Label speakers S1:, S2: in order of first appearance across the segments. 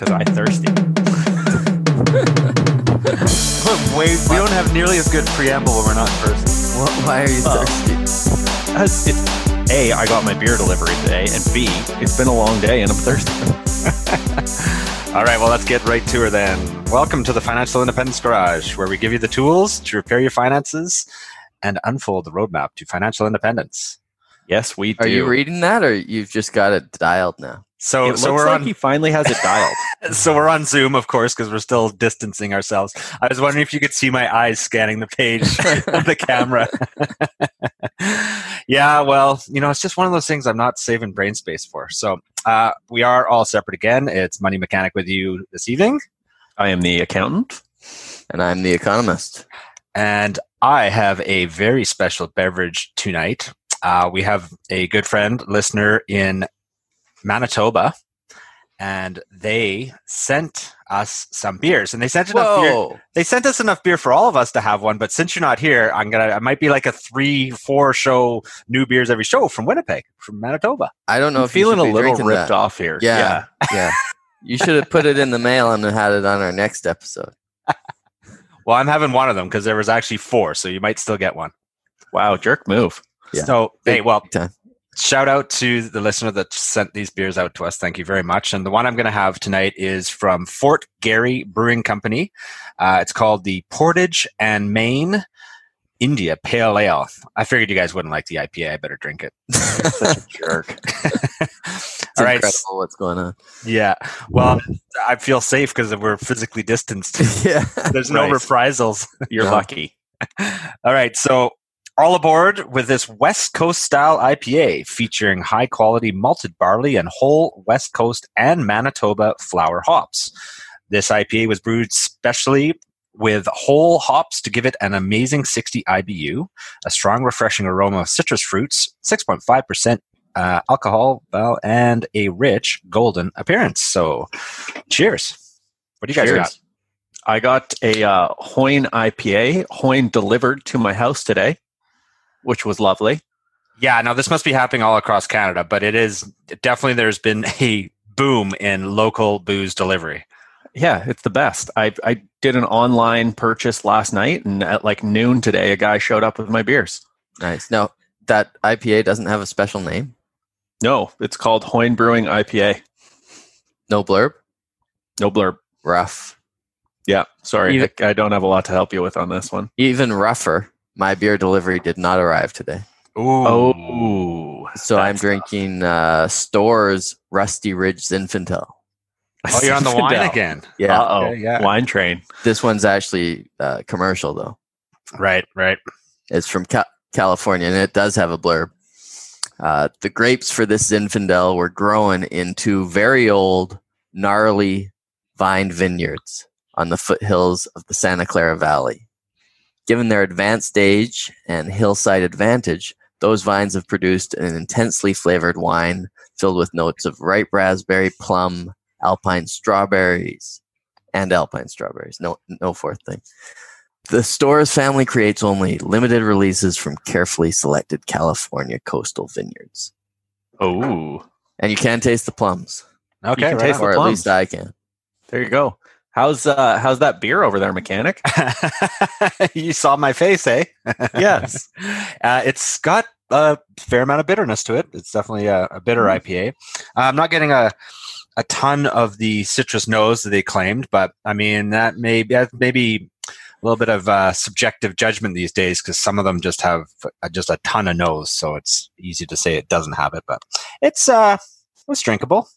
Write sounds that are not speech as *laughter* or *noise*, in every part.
S1: Because I'm thirsty. *laughs*
S2: Look, wait, we don't have nearly as good preamble when we're not in person.
S3: Wh- Why are you
S1: Oh.
S3: thirsty?
S1: Uh, it's, a, I got my beer delivery today, and B, it's been a long day and I'm thirsty. *laughs*
S2: All right, well, let's get right to her then. Welcome to the Financial Independence Garage, where we give you the tools to repair your finances and unfold the roadmap to financial independence.
S1: Yes, we do.
S3: Are you reading that, or you've just got it dialed now?
S2: So,
S1: It
S2: so we're
S1: like
S2: on.
S1: he finally has it dialed. *laughs*
S2: So we're on Zoom, of course, because we're still distancing ourselves. I was wondering if you could see my eyes scanning the page *laughs* of the camera. *laughs* yeah, well, you know, it's just one of those things I'm not saving brain space for. So uh, we are all separate again. It's Money Mechanic with you this evening,
S1: I am the accountant.
S3: And I'm the economist.
S2: and I have a very special beverage tonight. Uh, we have a good friend, listener in Manitoba, and they sent us some beers, and they sent enough beer. They sent us enough beer for all of us to have one but since you're not here i'm gonna i might be like a three four show new beers every show from winnipeg from manitoba
S3: I don't know
S1: I'm
S3: if you
S1: feeling a little ripped
S3: that.
S1: off here.
S3: Yeah. Yeah, *laughs* you should have put it in the mail and had it on our next episode. *laughs*
S2: well i'm having one of them because there was actually four so you might still get one
S1: Wow, jerk move.
S3: Yeah.
S2: so
S3: Big
S2: hey well
S3: time.
S2: Shout out to the listener that sent these beers out to us thank you very much and the one i'm going to have tonight is from fort garry brewing company uh, it's called the portage and main india pale ale i figured you guys wouldn't like the ipa i better drink it *laughs*
S1: Such a jerk. *laughs* *laughs*
S2: All right
S3: incredible what's going on.
S2: Yeah. Well, I feel safe because we're physically distanced.
S3: yeah.
S2: There's no
S1: Right.
S2: reprisals.
S1: You're
S3: No.
S1: lucky.
S2: All right. So, all aboard with this West Coast style IPA featuring high quality malted barley and whole West Coast and Manitoba flower hops. This IPA was brewed specially with whole hops to give it an amazing 60 IBU, a strong, refreshing aroma of citrus fruits, 6.5% uh, alcohol, well, and a rich golden appearance. So, cheers. What do you guys
S1: Cheers.
S2: got?
S1: I got a uh, Hoyne IPA, Hoyne delivered to my house today, which was lovely.
S2: Yeah, now this must be happening all across Canada, but it is definitely there's been a boom in local booze delivery.
S1: Yeah, it's the best. I I did an online purchase last night, and at like noon today, a guy showed up with my beers.
S3: Nice. Now that IPA doesn't have a special name.
S1: No, it's called Hoyne Brewing IPA.
S3: No blurb.
S1: No blurb.
S3: Rough.
S1: Yeah, sorry,
S3: You-
S1: I, I don't have a lot to help you with on this one.
S3: Even rougher. My beer delivery did not arrive today,
S2: Ooh.
S1: Oh,
S3: so I'm drinking uh, Storrs Rusty Ridge Zinfandel.
S2: Oh, you're on the wine
S1: Zinfandel.
S2: again.
S3: Yeah.
S1: Uh oh,
S2: Okay, yeah.
S1: wine train.
S3: This one's actually uh, commercial though.
S2: Right, right.
S3: It's from Ca- California, and it does have a blurb. Uh, the grapes for this Zinfandel were grown in two very old, gnarly vine vineyards on the foothills of the Santa Clara Valley. Given their advanced age and hillside advantage, those vines have produced an intensely flavored wine filled with notes of ripe raspberry, plum, alpine strawberries, and alpine strawberries. No, no fourth thing. The Storrs family creates only limited releases from carefully selected California coastal vineyards.
S1: Oh,
S3: And you can taste the plums.
S2: Okay,
S1: can
S2: right
S1: taste
S2: on.
S3: or at
S1: plums.
S3: least I can.
S1: there you go. How's uh how's that beer over there, mechanic? *laughs*
S2: you saw my face, eh?
S1: Yes. *laughs*
S2: uh, it's got a fair amount of bitterness to it. It's definitely a, a bitter
S1: Mm.
S2: IPA. Uh, I'm not getting a a ton of the citrus nose that they claimed, but I mean that may be that may be a little bit of uh, subjective judgment these days because some of them just have uh, just a ton of nose, so it's easy to say it doesn't have it, but it's uh it's drinkable.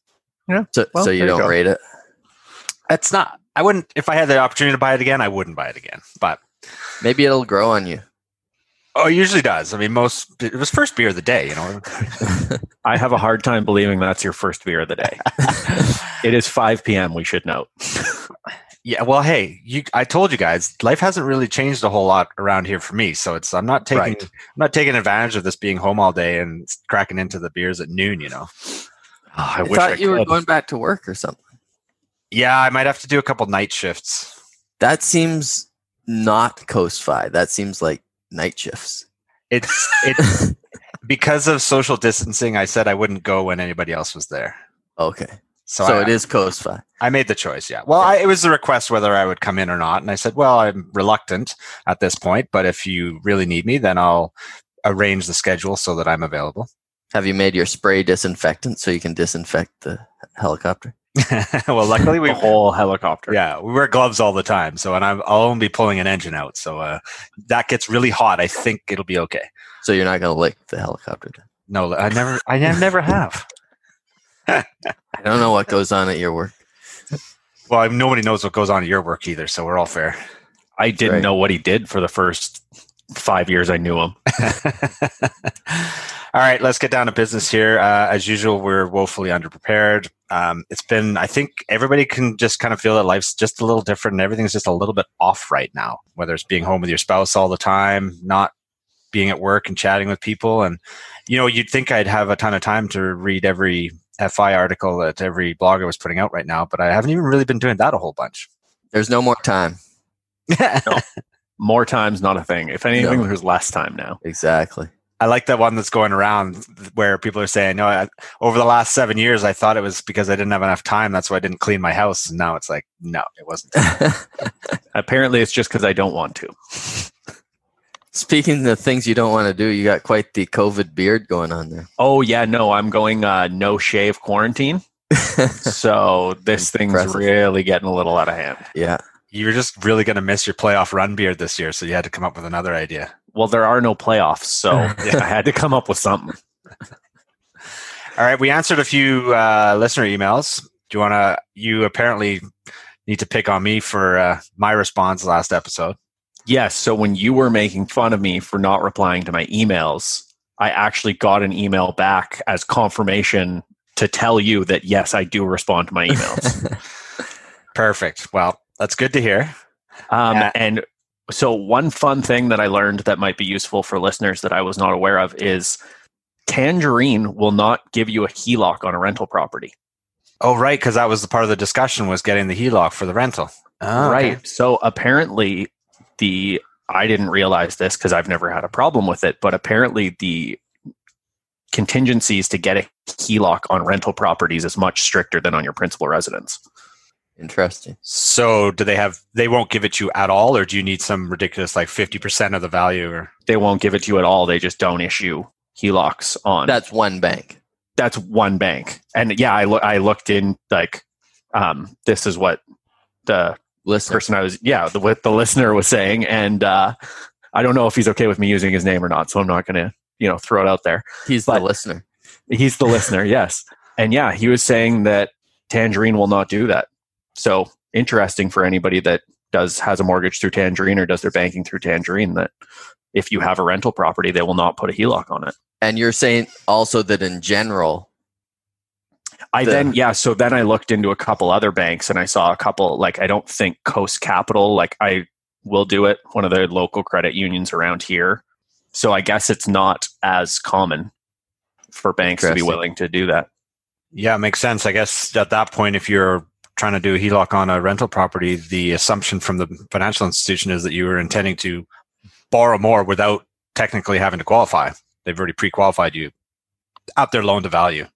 S3: So,
S1: Well,
S3: so you don't
S1: go.
S3: rate it?
S2: It's not. I wouldn't if I had the opportunity to buy it again. I wouldn't buy it again, but
S3: Maybe it'll grow on you.
S2: oh, it usually does. I mean, most it was first beer of the day, you know. *laughs*
S1: I have a hard time believing that's your first beer of the day. *laughs* it is 5 p.m. We should note.
S2: Yeah, well, hey, you I told you guys, life hasn't really changed a whole lot around here for me, so it's I'm not taking
S1: Right.
S2: I'm not taking advantage of this being home all day and cracking into the beers at noon, you know.
S1: Oh, I,
S3: I,
S1: wish
S3: thought
S1: I
S3: you were going back to work or something.
S2: Yeah, I might have to do a couple night shifts.
S3: That seems not coast fi. That seems like night shifts.
S2: It's it's *laughs* because of social distancing, I said I wouldn't go when anybody else was there.
S3: Okay.
S2: So,
S3: So
S2: I,
S3: it is Coast Fi.
S2: I made the choice. Yeah. Well, I, it was a request whether I would come in or not, and I said, "Well, I'm reluctant at this point, but if you really need me, then I'll arrange the schedule so that I'm available."
S3: Have you made your spray disinfectant so you can disinfect the helicopter? *laughs*
S2: well, luckily we
S1: The whole helicopter.
S2: yeah we wear gloves all the time, so and I'm, I'll only be pulling an engine out, so uh, that gets really hot. I think it'll be okay.
S3: So you're not going to lick the helicopter. Then.
S2: No, I never, I never have. *laughs* *laughs*
S3: I don't know what goes on at your work.
S2: Well, I, nobody knows what goes on at your work either, so we're all fair.
S1: I didn't
S3: Right.
S1: know what he did for the first five years I knew him. *laughs*
S2: All right, let's get down to business here. Uh, as usual, we're woefully underprepared. Um, it's been, I think everybody can just kind of feel that life's just a little different and everything's just a little bit off right now, whether it's being home with your spouse all the time, not being at work and chatting with people. And, you know, you'd think I'd have a ton of time to read every FI article that every blogger was putting out right now, but I haven't even really been doing that a whole bunch.
S3: There's no more time. *laughs*
S1: More times, not a thing. If anything,
S3: No.
S1: there's less time now.
S3: Exactly.
S2: I like that one that's going around where people are saying, "No, I, over the last seven years, I thought it was because I didn't have enough time. That's why I didn't clean my house." And now it's like, no, it wasn't. *laughs*
S1: Apparently, it's just because I don't want to.
S3: Speaking of things you don't want to do, you got quite the COVID beard going on there.
S1: Oh yeah, no, I'm going uh, no shave quarantine. *laughs* so this thing's
S3: Impressive.
S1: really getting a little out of hand.
S3: yeah.
S2: You were just really going to miss your playoff run beard this year, so you had to come up with another idea.
S1: Well, there are no playoffs, so *laughs* I had to come up with something. *laughs*
S2: All right, we answered a few uh, listener emails. Do you want to? You apparently need to pick on me for uh, my response last episode.
S1: Yes. So when you were making fun of me for not replying to my emails, I actually got an email back as confirmation to tell you that yes, I do respond to my emails. *laughs*
S2: Perfect. Well, that's good to hear.
S1: um,
S2: Yeah.
S1: And so one fun thing that I learned that might be useful for listeners that I was not aware of is Tangerine will not give you a HELOC on a rental property.
S2: Oh, right, because that was the part of the discussion was getting the HELOC for the rental. Oh, okay.
S1: right. So apparently, the I didn't realize this because I've never had a problem with it, but apparently the contingencies to get a HELOC on rental properties is much stricter than on your principal residence.
S3: Interesting.
S2: So, do they have? They won't give it to you at all, or do you need some ridiculous like fifty percent of the value? Or
S1: They won't give it to you at all. They just don't issue HELOCs on.
S3: That's one bank.
S1: that's one bank. And yeah, I, lo- I looked in like um, this is what the
S3: Listen,
S1: person I was yeah the what the listener was saying, and uh, I don't know if he's okay with me using his name or not, so I'm not going to you know throw it out there.
S3: he's
S1: but-
S3: the listener.
S1: He's the listener, *laughs* yes, and yeah, he was saying that Tangerine will not do that. So interesting for anybody that does has a mortgage through Tangerine or does their banking through Tangerine that if you have a rental property, they will not put a HELOC on it.
S3: And you're saying also that in general,
S1: I
S3: the-
S1: then yeah, so then I looked into a couple other banks and I saw a couple like I don't think Coast Capital like I will do it, one of the local credit unions around here. So I guess it's not as common for banks to be willing to do that.
S2: yeah, it makes sense. I guess at that point, if you're trying to do a HELOC on a rental property, the assumption from the financial institution is that you were intending to borrow more without technically having to qualify. They've already pre-qualified you at their loan to value.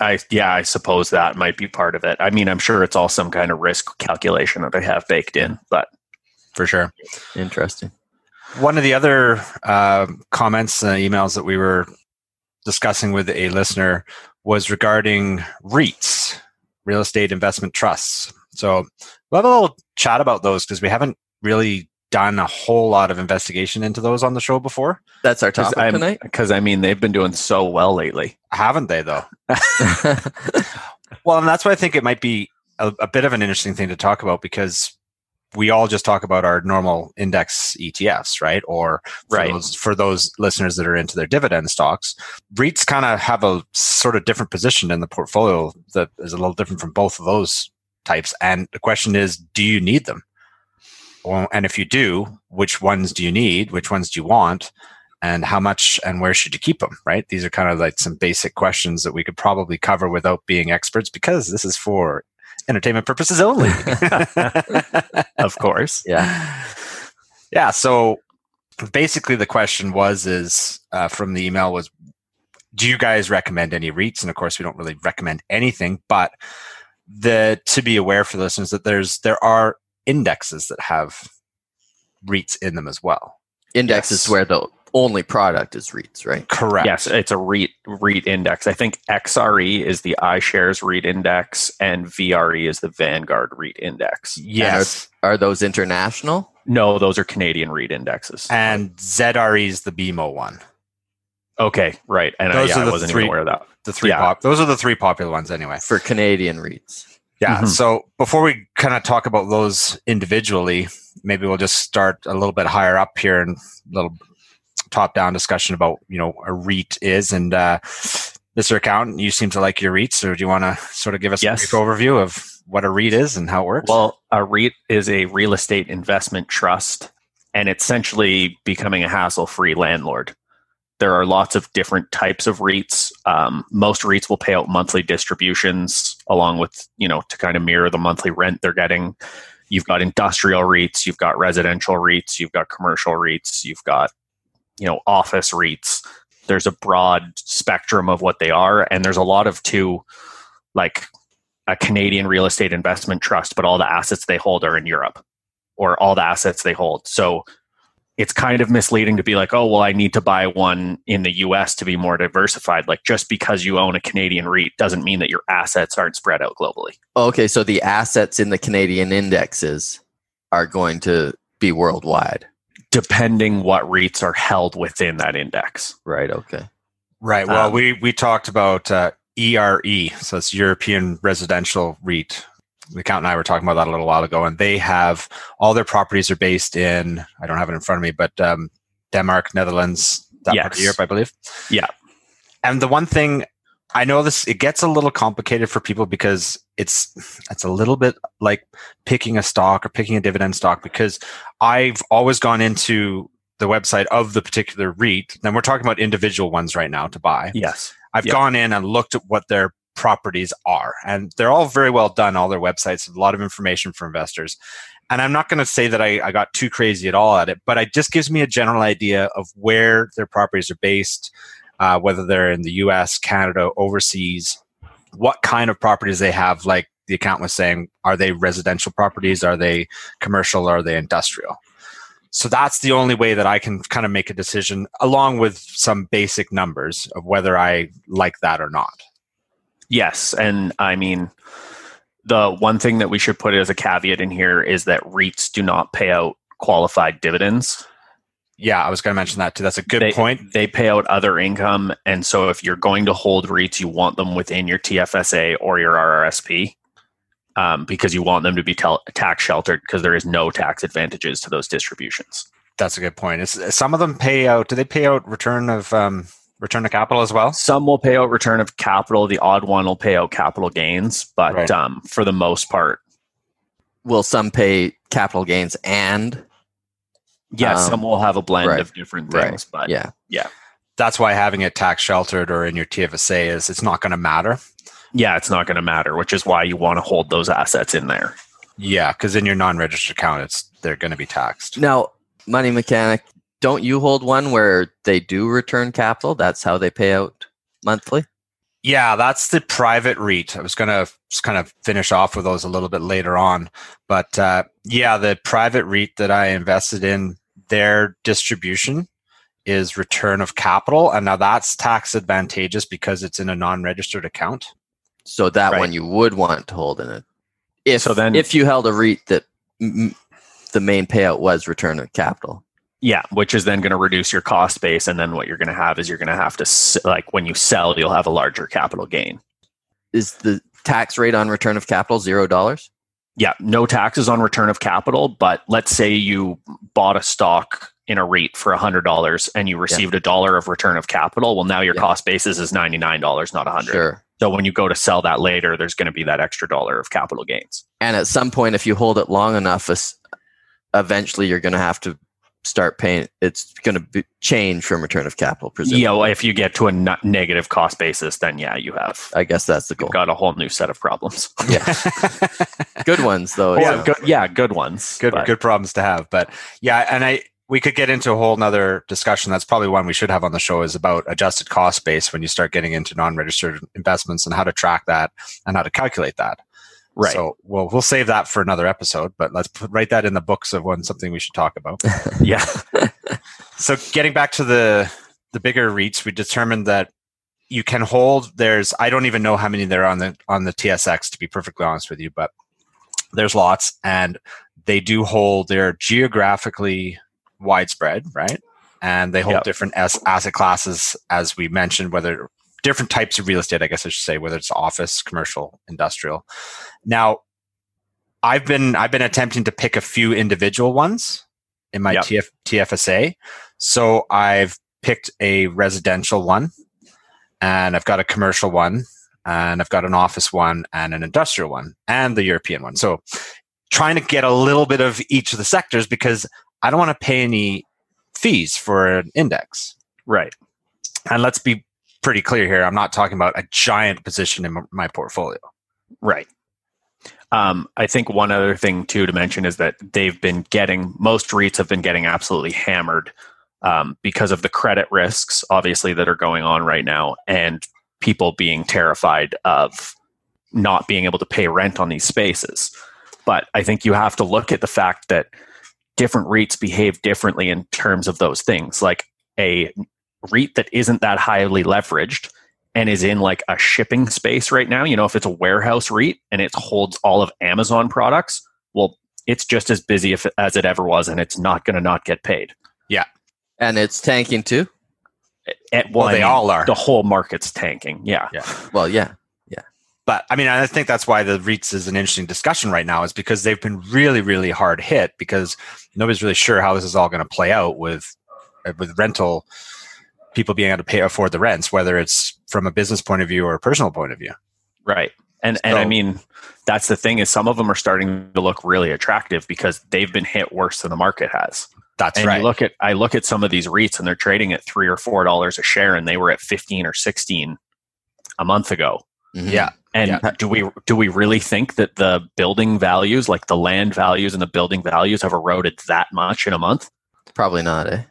S1: I yeah, I suppose that might be part of it. I mean, I'm sure it's all some kind of risk calculation that they have baked in, but
S2: For sure.
S3: interesting.
S2: One of the other uh, comments, uh, emails that we were discussing with a listener was regarding REITs, real estate investment trusts. So we'll have a little chat about those because we haven't really done a whole lot of investigation into those on the show before.
S3: That's our topic tonight.
S1: because I mean they've been doing so well lately.
S2: Haven't they, though? *laughs* *laughs* Well, and that's why I think it might be a, a bit of an interesting thing to talk about because we all just talk about our normal index ETFs, right? Or for,
S1: Right.
S2: those, for those listeners that are into their dividend stocks, REITs kind of have a sort of different position in the portfolio that is a little different from both of those types. And the question is, do you need them? Well, and if you do, which ones do you need? Which ones do you want? And how much and where should you keep them? Right? These are kind of like some basic questions that we could probably cover without being experts because this is for entertainment purposes only. *laughs*
S1: Of course.
S3: yeah.
S2: yeah. So basically, the question was: is uh, from the email was, do you guys recommend any REITs? And of course, we don't really recommend anything, but the to be aware for listeners that there's there are indexes that have REITs in them as well.
S3: Index
S1: Yes.
S3: where the only product is REITs, right?
S2: Correct.
S1: Yes, it's a REIT REIT index. I think XRE is the iShares REIT index, and VRE is the Vanguard REIT index.
S2: Yes.
S3: Are those international?
S1: No, those are Canadian REIT indexes.
S2: And ZRE is the BMO one.
S1: Okay, right. And I,
S2: Those
S1: yeah,
S2: are
S1: I
S2: the
S1: wasn't
S2: three-
S1: even aware of that.
S2: The three
S1: Yeah.
S2: pop. Those are the three popular ones anyway.
S3: For Canadian REITs.
S2: Yeah.
S1: Mhm.
S2: So before we kind of talk about those individually, maybe we'll just start a little bit higher up here and a little top down discussion about, you know, a REIT is. And uh, Mr. Accountant, you seem to like your REITs. So do you want to sort of give us
S1: Yes.
S2: a brief overview of what a REIT is and how it works?
S1: Well, a REIT is a real estate investment trust, and it's essentially becoming a hassle free landlord. There are lots of different types of REITs. Um, most REITs will pay out monthly distributions along with, you know, to kind of mirror the monthly rent they're getting. You've got industrial REITs, you've got residential REITs, you've got commercial REITs, you've got, you know, office REITs. There's a broad spectrum of what they are, and there's a lot of too, like a Canadian real estate investment trust, but all the assets they hold are in Europe or all the assets they hold. So it's kind of misleading to be like, oh, well, I need to buy one in the US to be more diversified. Like just because you own a Canadian REIT doesn't mean that your assets aren't spread out globally.
S3: Oh, okay, so the assets in the Canadian indexes are going to be worldwide.
S1: Depending what REITs are held within that index.
S3: Right, okay.
S2: right. Well,
S1: um,
S2: we, we talked about uh, ERE. So it's European Residential REIT. The count and I were talking about that a little while ago, and they have all their properties are based in, I don't have it in front of me, but um, Denmark, Netherlands, that part of Europe, I believe.
S1: Yeah.
S2: And the one thing I know this it gets a little complicated for people because it's it's a little bit like picking a stock or picking a dividend stock because I've always gone into the website of the particular REIT. And we're talking about individual ones right now to buy.
S1: Yes.
S2: I've
S1: Yeah.
S2: gone in and looked at what their properties are, and they're all very well done. All their websites, a lot of information for investors. And I'm not going to say that I, I got too crazy at all at it, but it just gives me a general idea of where their properties are based, uh, whether they're in the US, Canada, overseas, what kind of properties they have. Like the account was saying, are they residential properties? Are they commercial? Are they industrial? So that's the only way that I can kind of make a decision, along with some basic numbers of whether I like that or not.
S1: Yes. And I mean, the one thing that we should put as a caveat in here is that REITs do not pay out qualified dividends.
S2: Yeah, I was going to mention that too. That's a good
S1: they,
S2: point.
S1: They pay out other income, and so if you're going to hold REITs, you want them within your TFSA or your RRSP um, because you want them to be tel- tax sheltered because there is no tax advantages to those distributions.
S2: That's a good point. It's, some of them pay out. Do they pay out return of um, return to capital as well?
S1: Some will pay out return of capital. The odd one will pay out capital gains, but
S2: Right.
S1: um, for the most part,
S3: Will some pay capital gains and
S1: yes,
S3: Um,
S1: some will have a blend
S3: right,
S1: of different
S3: right,
S1: things. But
S3: yeah, yeah.
S2: That's why having it tax sheltered or in your TFSA is it's not going to matter.
S1: yeah, it's not going to matter, which is why you want to hold those assets in there.
S2: Yeah, because in your non-registered account, it's they're going to be taxed.
S3: Now, money mechanic, don't you hold one where they do return capital? That's how they pay out monthly?
S2: Yeah, that's the private REIT. I was going to kind of finish off with those a little bit later on. But uh, yeah, the private REIT that I invested in, their distribution is return of capital. And now that's tax advantageous because it's in a non registered account.
S3: So that
S1: Right.
S3: one you would want to hold in it. If
S1: So then-
S3: if you held a REIT that m- the main payout was return of capital.
S1: Yeah, which is then going to reduce your cost base, and then what you're going to have is you're going to have to like when you sell, you'll have a larger capital gain.
S3: Is the tax rate on return of capital zero dollars?
S1: Yeah, no taxes on return of capital, but let's say you bought a stock in a REIT for hundred dollars and you received a dollar of return of capital. Well, now your
S3: Yeah.
S1: cost basis is ninety nine dollars, not a hundred.
S3: Sure.
S1: So when you go to sell that later, there's going to be that extra dollar of capital gains.
S3: And at some point, if you hold it long enough, eventually you're going to have to start paying. It's going to be change from return of capital. Presumably.
S1: Yeah, well, if you get to a n- negative cost basis, then yeah, you have
S3: I guess that's the goal.
S1: got a whole new set of problems. Yeah. *laughs*
S3: Good ones though. it
S1: yeah,
S3: sounds.
S1: good, yeah, good ones.
S2: good
S1: but-
S2: good problems to have but yeah and i we could get into a whole nother discussion. That's probably one we should have on the show is about adjusted cost base when you start getting into non-registered investments and how to track that and how to calculate that.
S1: Right.
S2: So we'll we'll save that for another episode, but let's put, write that in the books of one something we should talk about. *laughs*
S1: yeah. *laughs*
S2: so getting back to the the bigger REITs, we determined that you can hold. There's I don't even know how many there are on the on the TSX to be perfectly honest with you, but there's lots, and they do hold. They're geographically widespread, right? And they hold
S1: Yep.
S2: different as, asset classes, as we mentioned, whether different types of real estate, I guess I should say, whether it's office, commercial, industrial. Now, I've been I've been attempting to pick a few individual ones in my
S1: Yep.
S2: TF, TFSA. So I've picked a residential one, and I've got a commercial one, and I've got an office one, and an industrial one, and the European one. So trying to get a little bit of each of the sectors because I don't want to pay any fees for an index.
S1: Right.
S2: And let's be pretty clear here. I'm not talking about a giant position in my portfolio.
S1: Right. Um, I think one other thing too to mention is that they've been getting most REITs have been getting absolutely hammered um, because of the credit risks, obviously that are going on right now, and people being terrified of not being able to pay rent on these spaces. But I think you have to look at the fact that different REITs behave differently in terms of those things. Like a REIT that isn't that highly leveraged and is in like a shipping space right now, you know, if it's a warehouse REIT and it holds all of Amazon products, well, it's just as busy if, as it ever was and it's not going to not get paid. Yeah.
S3: And it's tanking too.
S1: It,
S2: Well,
S1: I
S2: they all are.
S1: The whole market's tanking. Yeah. Yeah.
S3: Well, yeah. Yeah.
S2: But I mean, I think that's why the REITs is an interesting discussion right now, is because they've been really, really hard hit because nobody's really sure how this is all going to play out with uh, with rental people being able to pay afford the rents, whether it's from a business point of view or a personal point of view.
S1: Right. And and I mean, that's the thing is some of them are starting to look really attractive because they've been hit worse than the market has.
S2: That's
S1: and
S2: right.
S1: you look at I look at some of these REITs and they're trading at three or four dollars a share and they were at fifteen or sixteen a month ago.
S3: Mhm.
S2: yeah.
S1: And
S2: Yeah.
S1: do we do we really think that the building values, like the land values and the building values, have eroded that much in a month?
S3: Probably not, eh?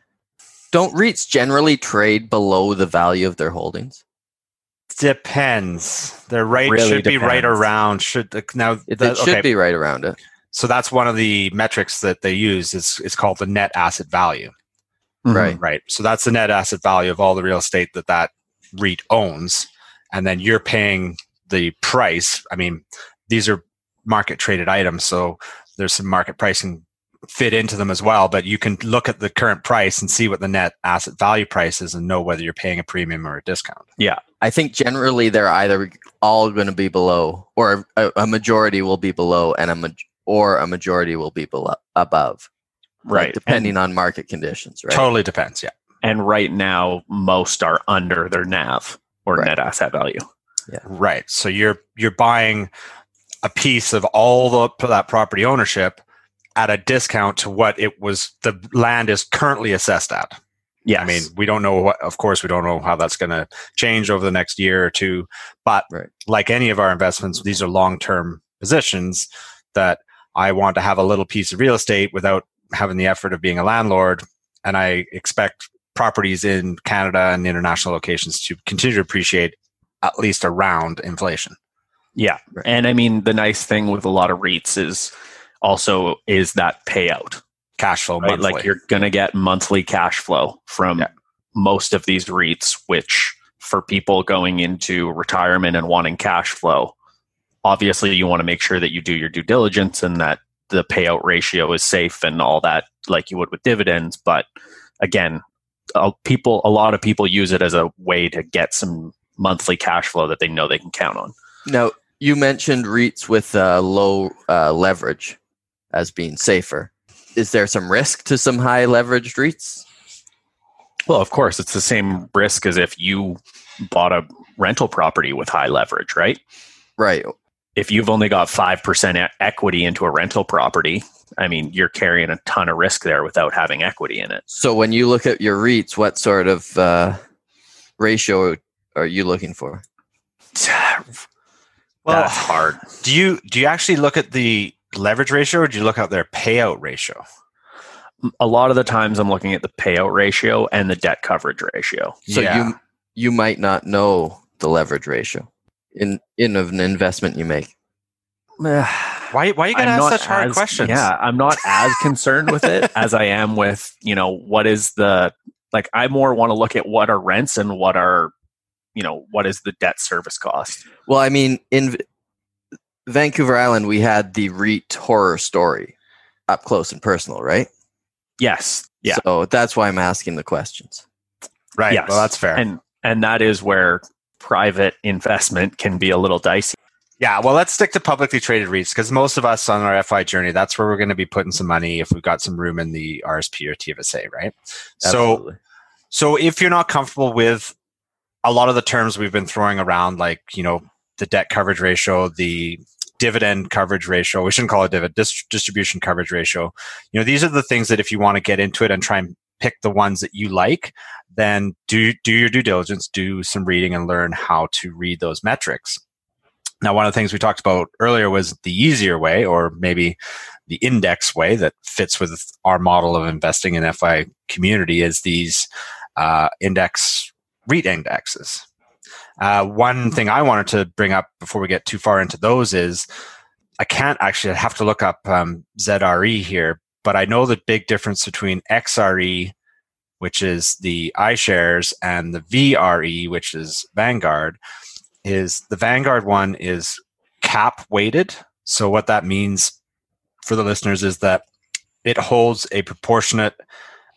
S3: Don't REITs generally trade below the value of their holdings?
S2: Depends. Their rate
S1: Really
S2: should be right around. Should uh, now
S3: It,
S2: the-
S3: it should be right around it.
S2: So that's one of the metrics that they use. is It's called the net asset value. Mm-hmm.
S3: Right.
S2: Right. So that's the net asset value of all the real estate that that REIT owns. And then you're paying the price. I mean, these are market traded items. So there's some market pricing fit into them as well. But you can look at the current price and see what the net asset value price is and know whether you're paying a premium or a discount. Yeah.
S3: I think generally they're either all going to be below, or a, a majority will be below, and a ma- or a majority will be below above, like,
S1: Right.
S3: depending on market conditions. Right.
S2: Totally depends. Yeah.
S1: And right now, most are under their NAV or
S3: Right.
S1: net asset value. Yeah.
S2: Right. So you're you're buying a piece of all the that property ownership at a discount to what it was the land is currently assessed at.
S1: Yeah.
S2: I mean, we don't know what of course we don't know how that's going to change over the next year or two, but
S3: Right.
S2: like any of our investments, these are long-term positions that I want to have a little piece of real estate without having the effort of being a landlord and I expect properties in Canada and international locations to continue to appreciate at least around inflation.
S1: Yeah.
S3: Right.
S1: And I mean, the nice thing with a lot of REITs is also is that payout,
S2: Cash flow
S1: right?
S2: monthly.
S1: Like you're going to get monthly cash flow from
S2: Yeah.
S1: most of these REITs, which for people going into retirement and wanting cash flow, obviously you want to make sure that you do your due diligence and that the payout ratio is safe and all that, like you would with dividends. But again, uh, people, a lot of people use it as a way to get some monthly cash flow that they know they can count on.
S3: Now you mentioned REITs with uh, low uh, leverage as being safer. Is there some risk to some high leveraged REITs?
S1: Well, of course, it's the same risk as if you bought a rental property with high leverage, right?
S3: Right.
S1: If you've only got 5% e- equity into a rental property, I mean, you're carrying a ton of risk there without having equity in it.
S3: So when you look at your REITs, what sort of uh, ratio are you looking for?
S2: well, *sighs*
S1: That's hard.
S2: do you do you actually look at the leverage ratio or do you look at their payout ratio?
S1: a lot of the times I'm looking at the payout ratio and the debt coverage ratio.
S3: So
S2: Yeah.
S3: you you might not know the leverage ratio in in of an investment you make. *sighs*
S2: Why, why you gotta
S1: I'm
S2: ask such hard
S1: as-
S2: questions?
S1: Yeah, I'm not as *laughs* concerned with it as I am with, you know, what is the like I more want to look at what are rents and what are, you know, what is the debt service cost.
S3: Well, I mean, in Vancouver Island, we had the REIT horror story up close and personal, right?
S1: Yes. Yeah.
S3: So that's why I'm asking the questions.
S2: Right.
S1: Yes.
S2: Well, that's fair.
S1: And and that is where private investment can be a little dicey.
S2: Yeah, well, let's stick to publicly traded REITs because most of us on our FI journey, that's where we're going to be putting some money if we've got some room in the RSP or TFSA, right?
S3: Absolutely.
S2: So, so if you're not comfortable with a lot of the terms we've been throwing around, like you know the debt coverage ratio, the dividend coverage ratio, we shouldn't call it dividend dis- distribution coverage ratio. You know, these are the things that if you want to get into it and try and pick the ones that you like, then do do your due diligence, do some reading, and learn how to read those metrics. Now, one of the things we talked about earlier was the easier way, or maybe the index way that fits with our model of investing in FI community, is these uh, index REIT indexes. Uh, one thing I wanted to bring up before we get too far into those is I can't actually I have to look up um, ZRE here, but I know the big difference between XRE, which is the iShares, and the VRE, which is Vanguard, is the Vanguard one is cap weighted. So what that means for the listeners is that it holds a proportionate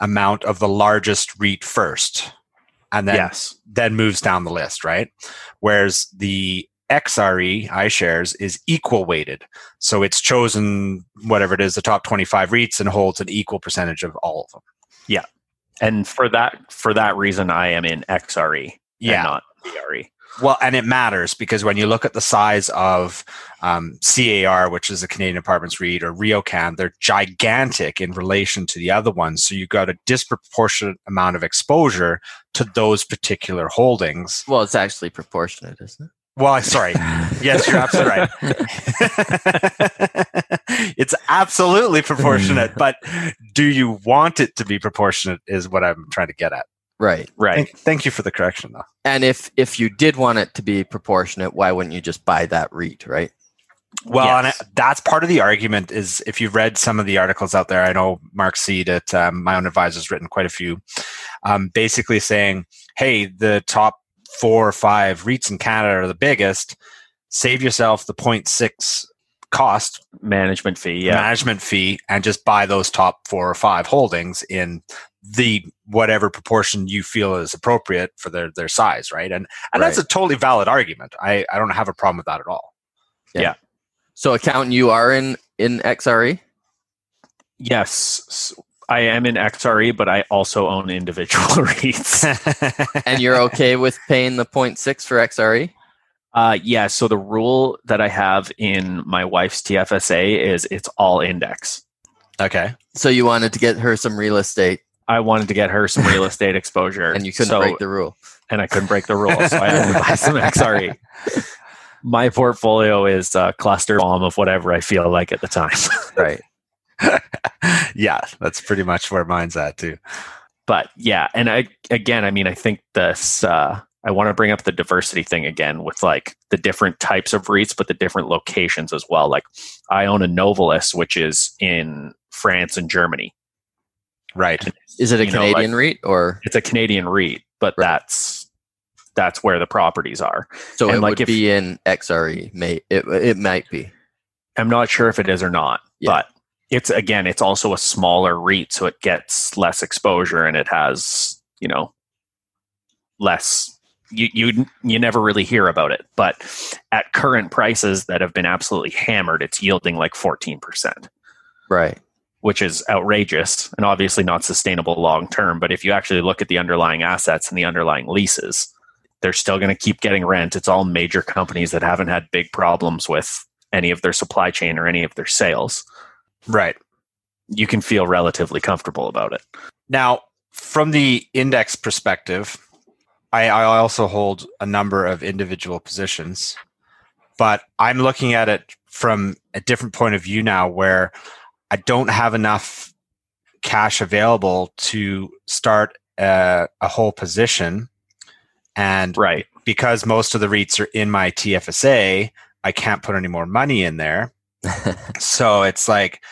S2: amount of the largest REIT first, and then
S1: yes.
S2: then moves down the list, right? Whereas the XRE iShares is equal weighted. So it's chosen whatever it is, the top 25 REITs and holds an equal percentage of all of them. Yeah.
S1: And for that for that reason I am in XRE and not. VRE.
S2: Well, and it matters because when you look at the size of um, CAR, which is the Canadian Apartments REIT, or RioCan, they're gigantic in relation to the other ones. So you've got a disproportionate amount of exposure to those particular holdings.
S3: Well, it's actually proportionate, isn't it?
S2: Well, sorry. Yes, you're absolutely right. *laughs* it's absolutely proportionate, but do you want it to be proportionate? Is what I'm trying to get at.
S3: Right.
S1: Right.
S2: Thank, thank you for the correction, though.
S3: And if if you did want it to be proportionate, why wouldn't you just buy that REIT, right?
S2: Well, and it- that's part of the argument. Is if you've read some of the articles out there, I know Mark Seed at um, my own advisor's written quite a few, um, basically saying, "Hey, the top four or five REITs in Canada are the biggest. Save yourself the 0.6 cost
S1: Management fee. Yeah.
S2: management fee and just buy those top four or five holdings in the whatever proportion you feel is appropriate for their their size, right? And and that's a totally valid argument. I I don't have a problem with that at all. Yeah.
S3: So, accountant, you are in in XRE.
S1: Yes. I am in XRE, but I also own individual *laughs* REITs. *laughs*
S3: and you're okay with paying the 0.6 for XRE?
S1: Uh, yeah. So the rule that I have in my wife's TFSA is it's all index.
S2: okay.
S3: So you wanted to get her some real estate,
S1: I wanted to get her some real estate exposure,
S3: and you couldn't
S1: so,
S3: break the rule.
S1: and I couldn't break the rule. so I had to buy some XRE. *laughs* My portfolio is a cluster bomb of whatever I feel like at the time. *laughs*
S3: Right. *laughs*
S2: yeah, that's pretty much where mine's at too.
S1: but yeah, and I again, I mean, I think this. Uh, I want to bring up the diversity thing again with like the different types of REITs, but the different locations as well. Like I own Inovalis, which is in France and Germany.
S2: Right.
S3: Is it a
S1: You know, like-
S3: Canadian REIT or
S1: It's a Canadian REIT, but
S3: Right.
S1: that's that's where the properties are.
S3: so
S1: and
S3: it
S1: like
S3: would
S1: if-
S3: be in XRE? May it it might be.
S1: I'm not sure if it is or not,
S3: Yeah.
S1: but it's again, it's also a smaller REIT, so it gets less exposure and it has, you know, less. You you you never really hear about it, but at current prices that have been absolutely hammered, it's yielding like 14 percent,
S3: Right.
S1: Which is outrageous and obviously not sustainable long term. But if you actually look at the underlying assets and the underlying leases, they're still going to keep getting rent. It's all major companies that haven't had big problems with any of their supply chain or any of their sales.
S2: Right.
S1: You can feel relatively comfortable about it.
S2: Now, from the index perspective, I, I also hold a number of individual positions, but I'm looking at it from a different point of view now where I don't have enough cash available to start a, a whole position. And
S1: Right.
S2: because most of the REITs are in my TFSA, I can't put any more money in there. *laughs* so it's like,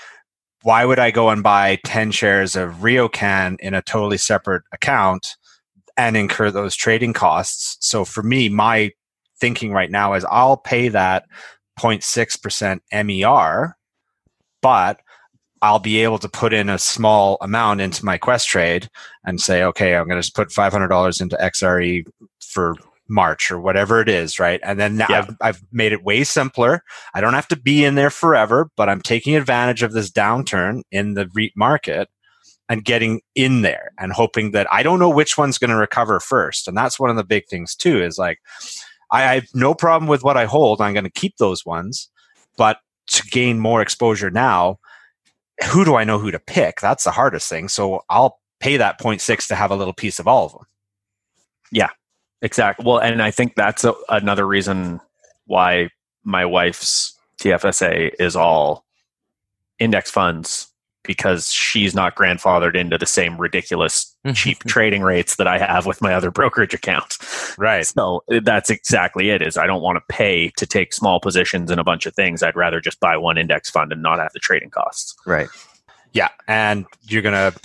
S2: why would I go and buy 10 shares of RioCan in a totally separate account and incur those trading costs? So for me, my thinking right now is I'll pay that 0.6% MER, but I'll be able to put in a small amount into my Questrade and say, okay, I'm going to put $500 into XRE for March or whatever it is, right? And then
S1: Yeah.
S2: I've, I've made it way simpler. I don't have to be in there forever, but I'm taking advantage of this downturn in the REIT market and getting in there and hoping that I don't know which one's going to recover first. And that's one of the big things too is like, I I have no problem with what I hold. I'm going to keep those ones, but to gain more exposure now, who do I know who to pick? That's the hardest thing. So I'll pay that 0.6 to have a little piece of all of them.
S1: Yeah, exactly. Well, and I think that's a, another reason why my wife's TFSA is all index funds because she's not grandfathered into the same ridiculous cheap trading rates that I have with my other brokerage account.
S2: Right.
S1: So uh, that's exactly it is I don't want to pay to take small positions in a bunch of things. I'd rather just buy one index fund and not have the trading costs.
S3: right.
S2: Yeah. And you're going to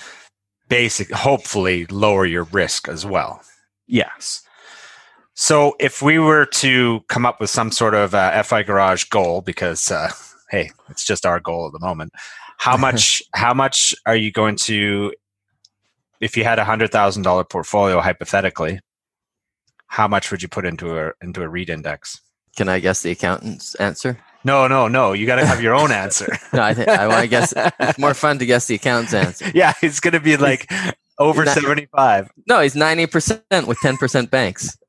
S2: basic, hopefully lower your risk as well.
S1: Yes.
S2: So if we were to come up with some sort of uh, FI Garage goal, because uh, hey, it's just our goal at the moment. How *laughs* much? how much are you going to? If you had a hundred thousand dollar portfolio, hypothetically, how much would you put into a into a REIT index?
S3: Can I guess the accountant's answer?
S2: No, no, no. You got to have your own *laughs* answer.
S3: No, I think I want to guess. It's more fun to guess the accountant's answer. *laughs*
S2: yeah, it's going to be like over
S3: He's not-
S2: seventy five.
S3: No, he's ninety percent with ten percent banks. *laughs*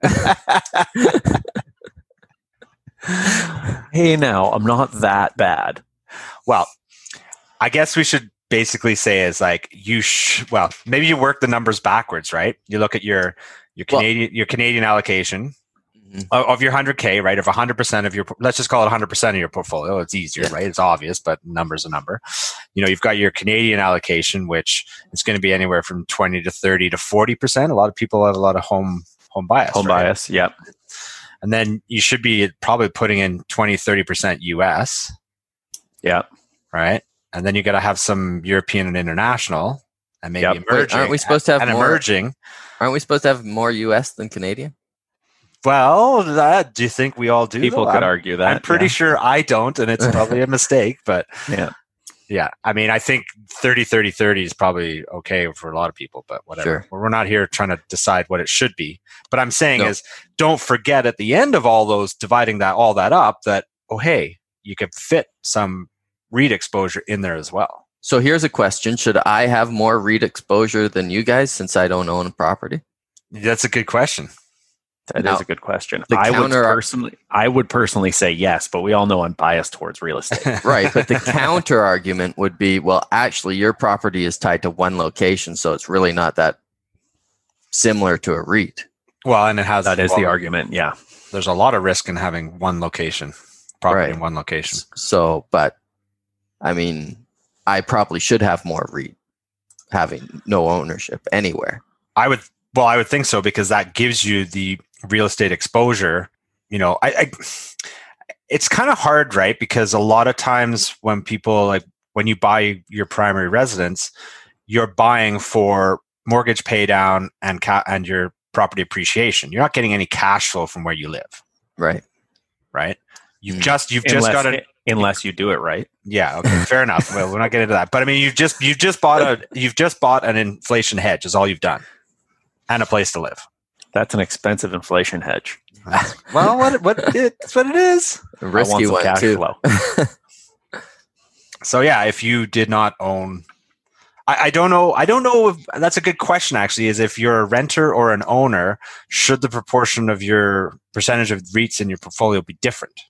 S1: Hey, now I'm not that bad.
S2: Well, I guess we should basically say is like you sh- well maybe you work the numbers backwards, right? You look at your your
S3: Well-
S2: Canadian your Canadian allocation
S3: Mhm.
S2: of, your 100k, right? Of 100% of your let's just call it 100% of your portfolio. It's easier,
S3: Yeah.
S2: right? It's obvious, but numbers a number. You know, you've got your Canadian allocation which is going to be anywhere from 20 to 30 to 40%. A lot of people have a lot of home home bias.
S1: Home
S2: right?
S1: bias. Yep.
S2: And then you should be probably putting in 20 30% US.
S1: Yep.
S2: right? And then you got to have some European and international, and maybe
S1: Yep.
S3: Wait,
S2: emerging.
S3: aren't we supposed to have
S2: and
S3: more?
S2: emerging?
S3: Aren't we supposed to have more U.S. than Canadian?
S2: Well, that do you think we all do?
S1: People
S2: though?
S1: could
S2: I'm,
S1: argue that.
S2: I'm pretty
S1: yeah.
S2: sure I don't, and it's probably a *laughs* mistake. But
S1: Yeah.
S2: yeah. I mean, I think 30, 30, 30 is probably okay for a lot of people, but whatever.
S3: Sure.
S2: We're not here trying to decide what it should be. But I'm saying
S3: No.
S2: is, don't forget at the end of all those, dividing that all that up, that oh hey, you could fit some REIT exposure in there as well.
S3: So here's a question: Should I have more REIT exposure than you guys since I don't own a property?
S2: That's a good question.
S1: That is
S3: Now,
S1: a good question.
S3: the
S1: I would personally, I would personally say yes, but we all know I'm biased towards real *laughs* estate.
S3: Right, but the *laughs* counter argument would be, well, actually, your property is tied to one location, so it's really not that similar to a REIT.
S2: Well, and it has
S1: that is the
S2: well,
S1: argument. Yeah.
S2: there's a lot of risk in having one location, property
S3: Right.
S2: in one location.
S3: So, but I mean, I probably should have more REIT having no ownership anywhere.
S2: I would, well, I would think so because that gives you the real estate exposure. You know, I, I it's kind of hard, right? Because a lot of times when people like when you buy your primary residence, you're buying for mortgage pay down and ca- and your property appreciation. You're not getting any cash flow from where you live,
S3: Right.
S2: right? You've
S3: Mm.
S2: just you've
S1: unless,
S2: just got a
S1: unless you do it right.
S2: Yeah, okay, fair enough. Well, we're not getting into that. But I mean, you've just you've just bought a you've just bought an inflation hedge is all you've done, and a place to live.
S1: That's an expensive inflation hedge. *laughs*
S2: well, what what it's what it is.
S3: A
S1: I
S3: risky one
S1: cash
S3: too.
S1: flow. *laughs*
S2: So yeah, if you did not own, I, I don't know. I don't know if that's a good question. Actually, is if you're a renter or an owner, should the proportion of your percentage of REITs in your portfolio be different?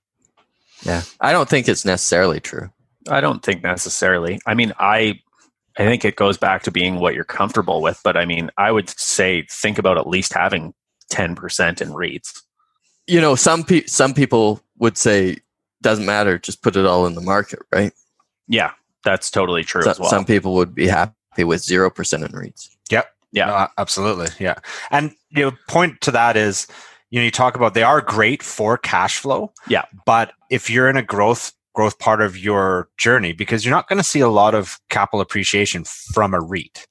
S3: Yeah, I don't think it's necessarily true.
S1: I don't think necessarily. I mean, I I think it goes back to being what you're comfortable with, but I mean, I would say think about at least having 10% in REITs.
S3: You know, some pe- some people would say doesn't matter, just put it all in the market, right?
S1: Yeah, that's totally true
S3: So-
S1: as well.
S3: Some people would be happy with zero percent in REITs. Yep.
S1: Yeah.
S2: No, absolutely. Yeah. And you know, point to that is, you know, you talk about they are great for cash flow.
S1: Yeah.
S2: But if you're in a growth growth part of your journey, because you're not going to see a lot of capital appreciation from a REIT.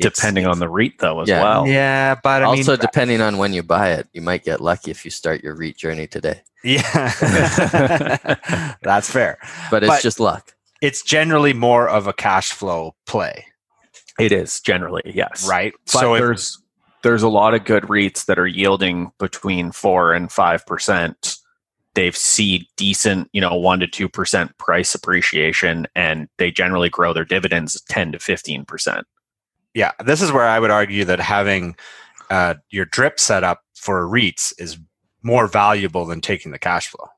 S1: Depending on the REIT though as
S3: Yeah.
S1: well.
S2: Yeah, but I
S3: also,
S2: mean,
S3: depending on when you buy it, you might get lucky if you start your REIT journey today.
S2: yeah, *laughs* that's fair.
S3: But it's
S2: But-
S3: just luck.
S2: It's generally more of a cash flow play,
S1: It is generally, yes.
S2: right?
S1: But
S2: so if,
S1: there's there's a lot of good REITs that are yielding between four and five percent. They've seen decent, you know, one to two percent price appreciation, and they generally grow their dividends ten to fifteen percent.
S2: yeah, this is where I would argue that having uh, your drip set up for REITs is more valuable than taking the cash flow,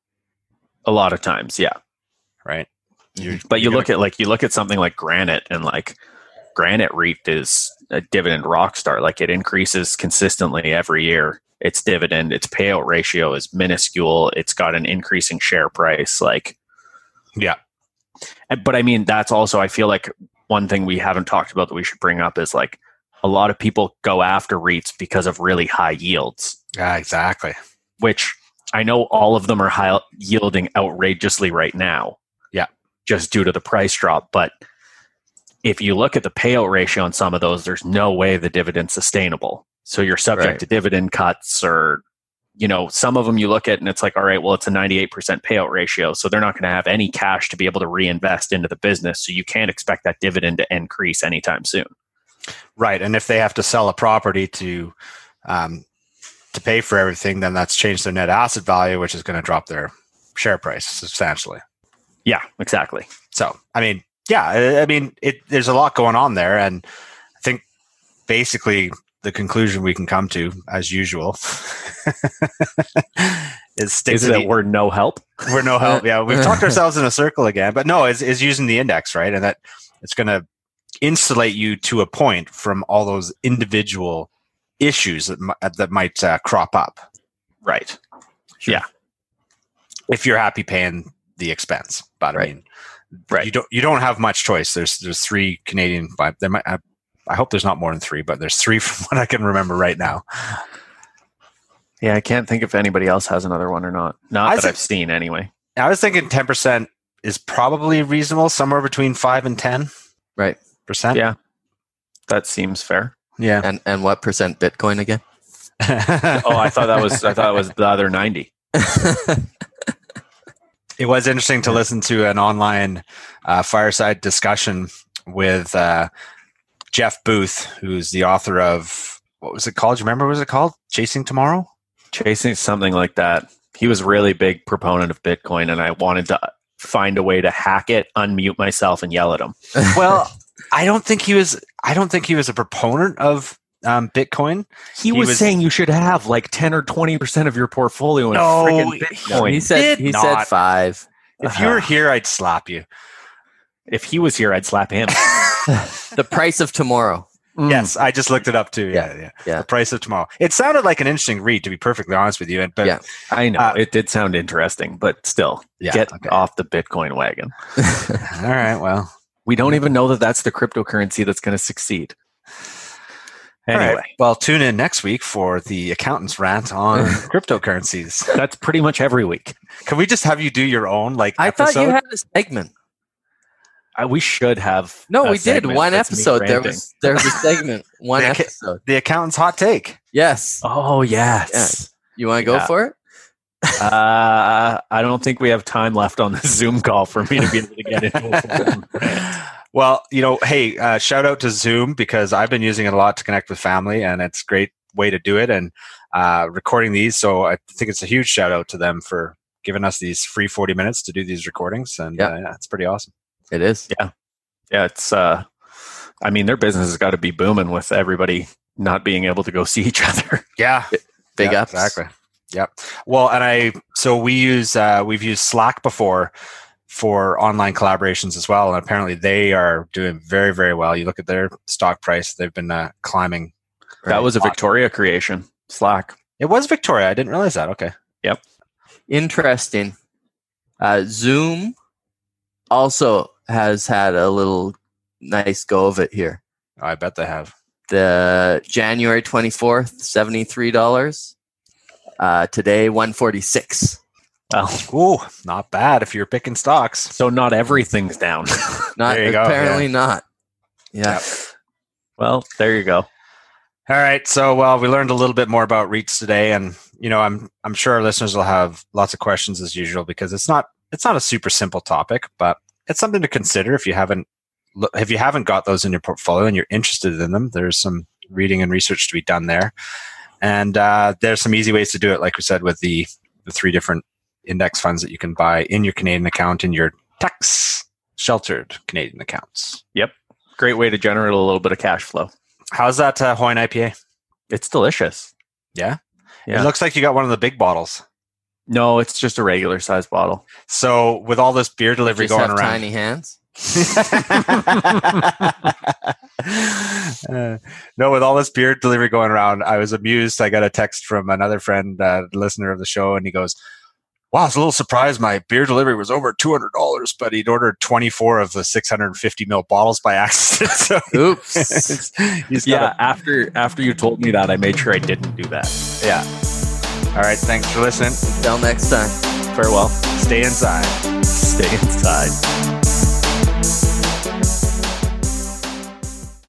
S1: A lot of times, yeah.
S2: right? You're-
S1: But you look at like you look at something like Granite, and like Granite REIT is a dividend rock star. Like it increases consistently every year. Its dividend, its payout ratio is minuscule. It's got an increasing share price. Like
S2: Yeah.
S1: But I mean, that's also I feel like one thing we haven't talked about that we should bring up is like a lot of people go after REITs because of really high yields,
S2: Yeah, exactly.
S1: which I know all of them are high yielding outrageously right now.
S2: Yeah.
S1: Just due to the price drop. But if you look at the payout ratio on some of those, there's no way the dividend's sustainable. So you're subject
S3: Right.
S1: to dividend cuts or you know, some of them you look at and it's like, all right, well, it's a 98% payout ratio. So they're not going to have any cash to be able to reinvest into the business. So you can't expect that dividend to increase anytime soon.
S2: Right, and if they have to sell a property to um, to pay for everything, then that's changed their net asset value, which is going to drop their share price substantially.
S1: Yeah, exactly.
S2: So, I mean, yeah, I, I mean, it, there's a lot going on there, and I think basically the conclusion we can come to, as usual, *laughs* is stick
S1: Is
S2: to
S1: that
S2: the,
S1: we're no help?
S2: we're no help. Yeah, we've talked *laughs* ourselves in a circle again, but no, is is using the index right, and that it's going to insulate you to a point from all those individual issues that that might uh, crop up
S1: Right. Yeah.
S2: If you're happy paying the expense. But I
S3: Right.
S2: mean,
S1: Right.
S2: you don't you don't have much choice. There's there's three Canadian. but There might. I, I hope there's not more than three, but there's three *laughs* from what I can remember right now.
S1: Yeah, I can't think if anybody else has another one or not. Not
S2: I
S1: that
S2: think-
S1: I've seen anyway.
S2: I was thinking ten percent is probably reasonable, somewhere between five and ten
S3: Right.
S2: percent.
S1: Yeah. That seems fair.
S2: yeah.
S3: And and what percent Bitcoin again? *laughs*
S1: Oh, I thought that was I thought it was the other 90. *laughs*
S2: it was interesting to listen to an online uh, fireside discussion with uh, Jeff Booth, who's the author of what was it called? Do you remember what was it called? Chasing Tomorrow.
S1: Chasing something like that. He was a really big proponent of Bitcoin and I wanted to find a way to hack it, unmute myself and yell at him.
S2: Well, I don't think he was. I don't think he was a proponent of um, Bitcoin.
S1: He,
S2: He
S1: was,
S2: was-
S1: saying you should have like 10 or 20% of your portfolio in
S2: No,
S1: freaking
S2: he-
S1: Bitcoin.
S3: he said he
S2: not.
S3: said five.
S2: If you were *sighs* here, I'd slap you.
S1: if he was here, I'd slap him. *laughs*
S3: The price of tomorrow.
S2: Yes, I just looked it up too. Yeah, yeah,
S3: Yeah.
S2: The price of tomorrow. It sounded like an interesting read, to be perfectly honest with you. And but
S3: Yeah.
S1: I know
S2: Uh,
S1: it did sound interesting, but still,
S2: yeah,
S1: get
S2: okay.
S1: off the Bitcoin wagon. *laughs*
S2: All right. Well,
S1: We don't even know that that's the cryptocurrency that's going to succeed.
S2: All right.
S1: Anyway,
S2: Well, tune in next week for the accountant's rant on *laughs* cryptocurrencies. *laughs*
S1: that's pretty much every week.
S2: Can we just have you do your own like
S3: I
S2: episode?
S3: thought you had a segment.
S1: I, we should have.
S3: No,
S1: a
S3: we did one episode. There was there was a segment. *laughs* One
S2: The
S3: episode.
S2: the accountant's hot take.
S3: Yes.
S1: Oh yes.
S3: You want to go
S1: Yeah.
S3: for it?
S1: uh, I don't think we have time left on the Zoom call for me to be able to get into a full rant.
S2: Well, you know, hey, uh, shout out to Zoom because I've been using it a lot to connect with family, and it's a great way to do it. And uh, recording these, so I think it's a huge shout out to them for giving us these free forty minutes to do these recordings, and
S3: Yeah.
S2: uh, yeah, it's pretty awesome.
S3: It is.
S1: Yeah, yeah. it's. uh I mean, their business has got to be booming with everybody not being able to go *laughs* see each other.
S2: Yeah,
S3: Big
S2: yeah,
S3: ups.
S2: exactly. Yep. Well, and I so we use uh, we've used Slack before for online collaborations as well, and apparently they are doing very very well. You look at their stock price; they've been uh, climbing.
S1: That was a Victoria creation. Slack.
S2: It was Victoria. I didn't realize that. Okay. Yep.
S3: Interesting. Uh, Zoom also has had a little nice go of it here.
S2: I bet they have.
S3: The January 24th, $73. Uh, today, 146
S1: Well, *laughs*
S2: Ooh, not bad if you're picking stocks.
S1: so not everything's down. *laughs*
S3: Not
S2: There you go,
S3: apparently not. Yeah.
S2: Yep.
S1: well, there you go.
S2: All right. So, well, we learned a little bit more about REITs today, and you know, I'm I'm sure our listeners will have lots of questions as usual because it's not it's not a super simple topic, but it's something to consider if you haven't lo- if you haven't got those in your portfolio and you're interested in them. There's some reading and research to be done there, and uh, there's some easy ways to do it. Like we said, with the the three different index funds that you can buy in your Canadian account in your tax sheltered Canadian accounts. Yep.
S1: Great way to generate a little bit of cash flow.
S2: How's that uh, Hoyne IPA?
S1: It's delicious.
S2: Yeah?
S1: Yeah.
S2: It looks like you got one of the big bottles.
S1: No, it's just a regular size bottle.
S2: So with all this beer delivery
S3: Just
S2: going
S3: have
S2: around,
S3: tiny hands. *laughs*
S2: Uh, no, with all this beer delivery going around, I was amused. I got a text from another friend, uh, listener of the show, and he goes, "Wow, I was a little surprised. My beer delivery was over two hundred dollars, but he'd ordered twenty four of the six hundred and fifty mil bottles by *laughs* accident." so *laughs*
S3: Oops.
S2: he's got
S1: Yeah, after after you told me that, I made sure I didn't do that.
S2: yeah. All right, thanks for listening.
S3: Until next time.
S1: Farewell.
S2: Stay inside.
S1: Stay inside.